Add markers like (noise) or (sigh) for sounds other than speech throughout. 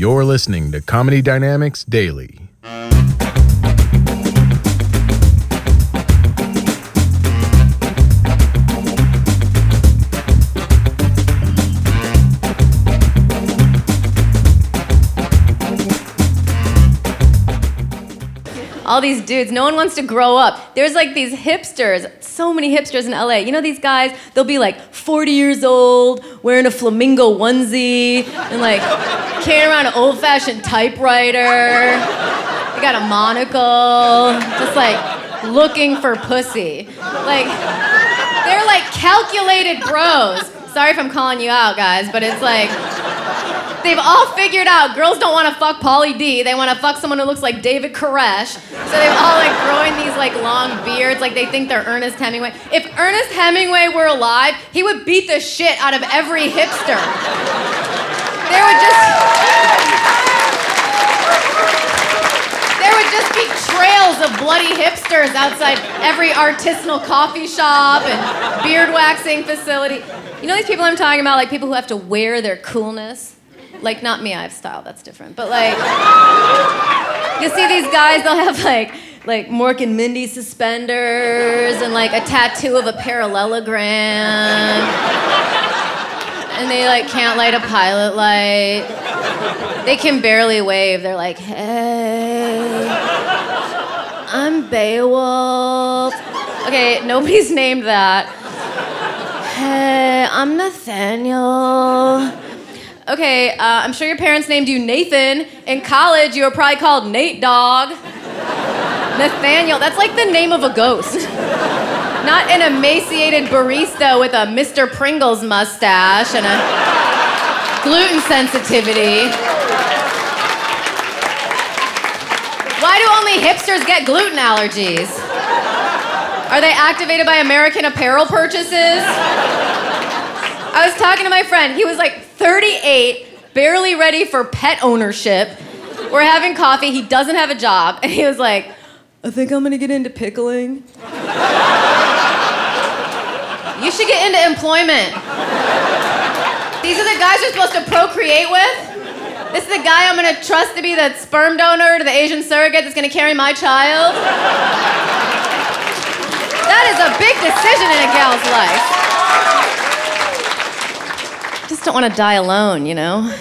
You're listening to Comedy Dynamics Daily. All these dudes. No one wants to grow up. There's like these hipsters, so many hipsters in LA. You know these guys? They'll be like 40 years old, wearing a flamingo onesie, and like carrying around an old-fashioned typewriter. They got a monocle, just like looking for pussy. Like they're like calculated bros. Sorry if I'm calling you out, guys, but it's like They've all figured out girls don't want to fuck Pauly D. They want to fuck someone who looks like David Koresh. So they've all like growing these like long beards, like they think they're Ernest Hemingway. If Ernest Hemingway were alive, he would beat the shit out of every hipster. There would just there would just be trails of bloody hipsters outside every artisanal coffee shop and beard waxing facility. You know these people I'm talking about, like people who have to wear their coolness? Like, not me, I have style, that's different. But like, you see these guys, they'll have like, like Mork and Mindy suspenders and like a tattoo of a parallelogram. And they like can't light a pilot light. They can barely wave. They're like, hey, I'm Beowulf. Okay, nobody's named that. Hey, I'm Nathaniel. Okay, uh, I'm sure your parents named you Nathan. In college, you were probably called Nate Dog. Nathaniel, that's like the name of a ghost. Not an emaciated barista with a Mr. Pringles mustache and a gluten sensitivity. Why do only hipsters get gluten allergies? Are they activated by American Apparel purchases? I was talking to my friend. He was like 38, barely ready for pet ownership. We're having coffee. He doesn't have a job. And he was like, I think I'm gonna get into pickling. you should get into employment. These are the guys you're supposed to procreate with? This is the guy I'm gonna trust to be the sperm donor to the Asian surrogate that's gonna carry my child? That is a big decision in a gal's life just don't want to die alone, you know?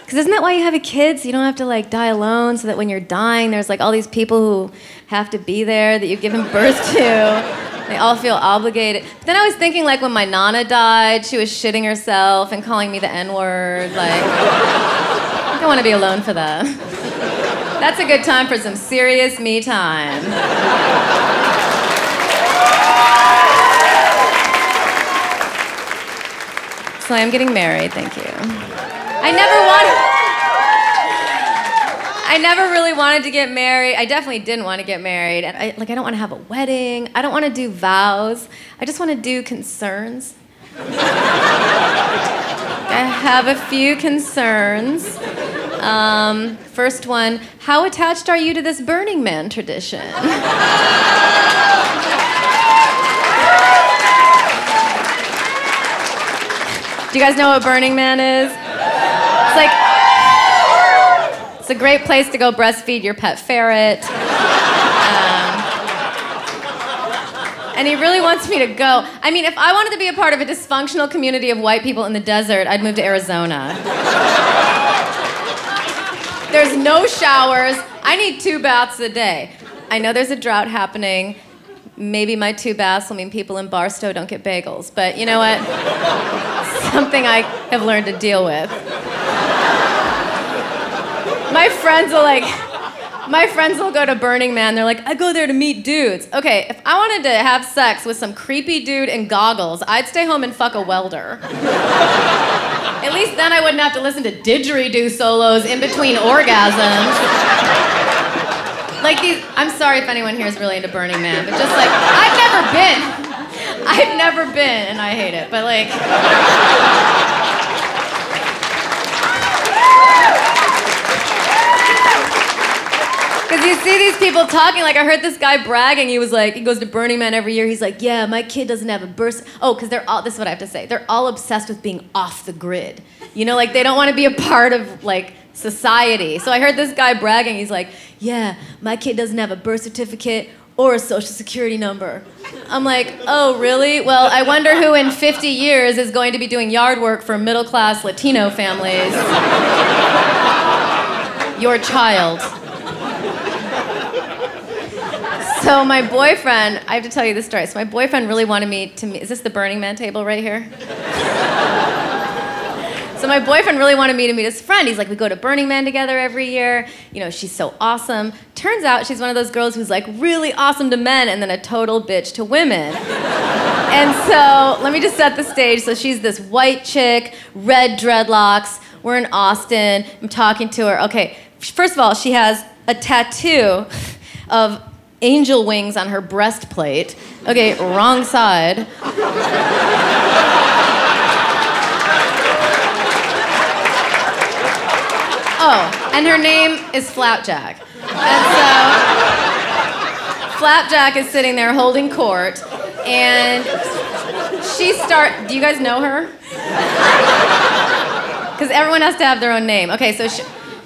Because isn't that why you have a kid? So you don't have to like die alone, so that when you're dying, there's like all these people who have to be there that you've given birth to. They all feel obligated. But then I was thinking, like, when my Nana died, she was shitting herself and calling me the N word. Like, I don't want to be alone for that. That's a good time for some serious me time. I am getting married, thank you. I never wanted. I never really wanted to get married. I definitely didn't want to get married. And I, like, I don't want to have a wedding. I don't want to do vows. I just want to do concerns. (laughs) I have a few concerns. Um, first one How attached are you to this Burning Man tradition? (laughs) Do you guys know what Burning Man is? It's like it's a great place to go breastfeed your pet ferret. Um, and he really wants me to go. I mean, if I wanted to be a part of a dysfunctional community of white people in the desert, I'd move to Arizona. There's no showers. I need two baths a day. I know there's a drought happening. Maybe my two baths will mean people in Barstow don't get bagels, but you know what? (laughs) something I have learned to deal with. My friends will like, my friends will go to Burning Man. They're like, I go there to meet dudes. Okay, if I wanted to have sex with some creepy dude in goggles, I'd stay home and fuck a welder. At least then I wouldn't have to listen to didgeridoo solos in between orgasms. Like these, I'm sorry if anyone here is really into Burning Man, but just like, I've never been. I've never been, and I hate it, but like. Because you see these people talking, like I heard this guy bragging. He was like, he goes to Burning Man every year. He's like, yeah, my kid doesn't have a birth. Oh, because they're all, this is what I have to say. They're all obsessed with being off the grid. You know, like they don't want to be a part of like society. So I heard this guy bragging. He's like, "Yeah, my kid doesn't have a birth certificate or a social security number." I'm like, "Oh, really? Well, I wonder who in 50 years is going to be doing yard work for middle-class Latino families." Your child. So my boyfriend, I have to tell you this story. So my boyfriend really wanted me to meet. Is this the Burning Man table right here? So my boyfriend really wanted me to meet his friend. He's like, we go to Burning Man together every year. You know, she's so awesome. Turns out she's one of those girls who's like really awesome to men and then a total bitch to women. and so let me just set the stage. So she's this white chick, red dreadlocks. We're in Austin. I'm talking to her. Okay, first of all, she has a tattoo of angel wings on her breastplate. Okay, wrong side. Oh, and her name is Flapjack. And so Flapjack is sitting there holding court, and she start. Do you guys know her? Because everyone has to have their own name. Okay, so she,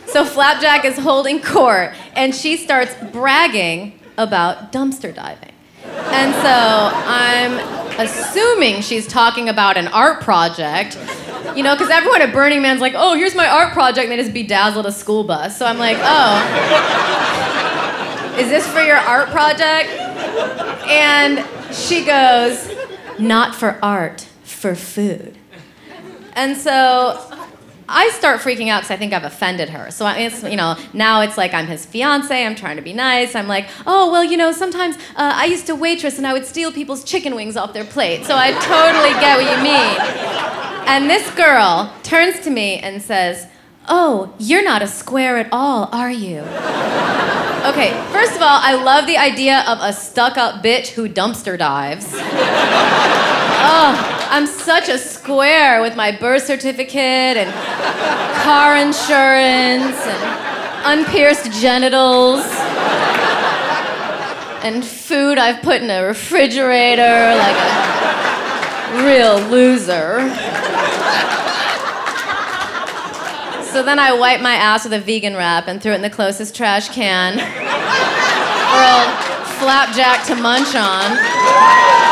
so Flapjack is holding court, and she starts bragging about dumpster diving. And so I'm assuming she's talking about an art project you know, because everyone at Burning Man's like, oh, here's my art project, and they just bedazzled a school bus. So I'm like, oh, is this for your art project? And she goes, not for art, for food. And so I start freaking out because I think I've offended her. So it's, you know, now it's like I'm his fiance. I'm trying to be nice. I'm like, oh well, you know, sometimes uh, I used to waitress and I would steal people's chicken wings off their plate. So I totally get what you mean. And this girl turns to me and says, Oh, you're not a square at all, are you? Okay, first of all, I love the idea of a stuck up bitch who dumpster dives. Oh, I'm such a square with my birth certificate and car insurance and unpierced genitals and food I've put in a refrigerator like a real loser. So then I wiped my ass with a vegan wrap and threw it in the closest trash can for old flapjack to munch on.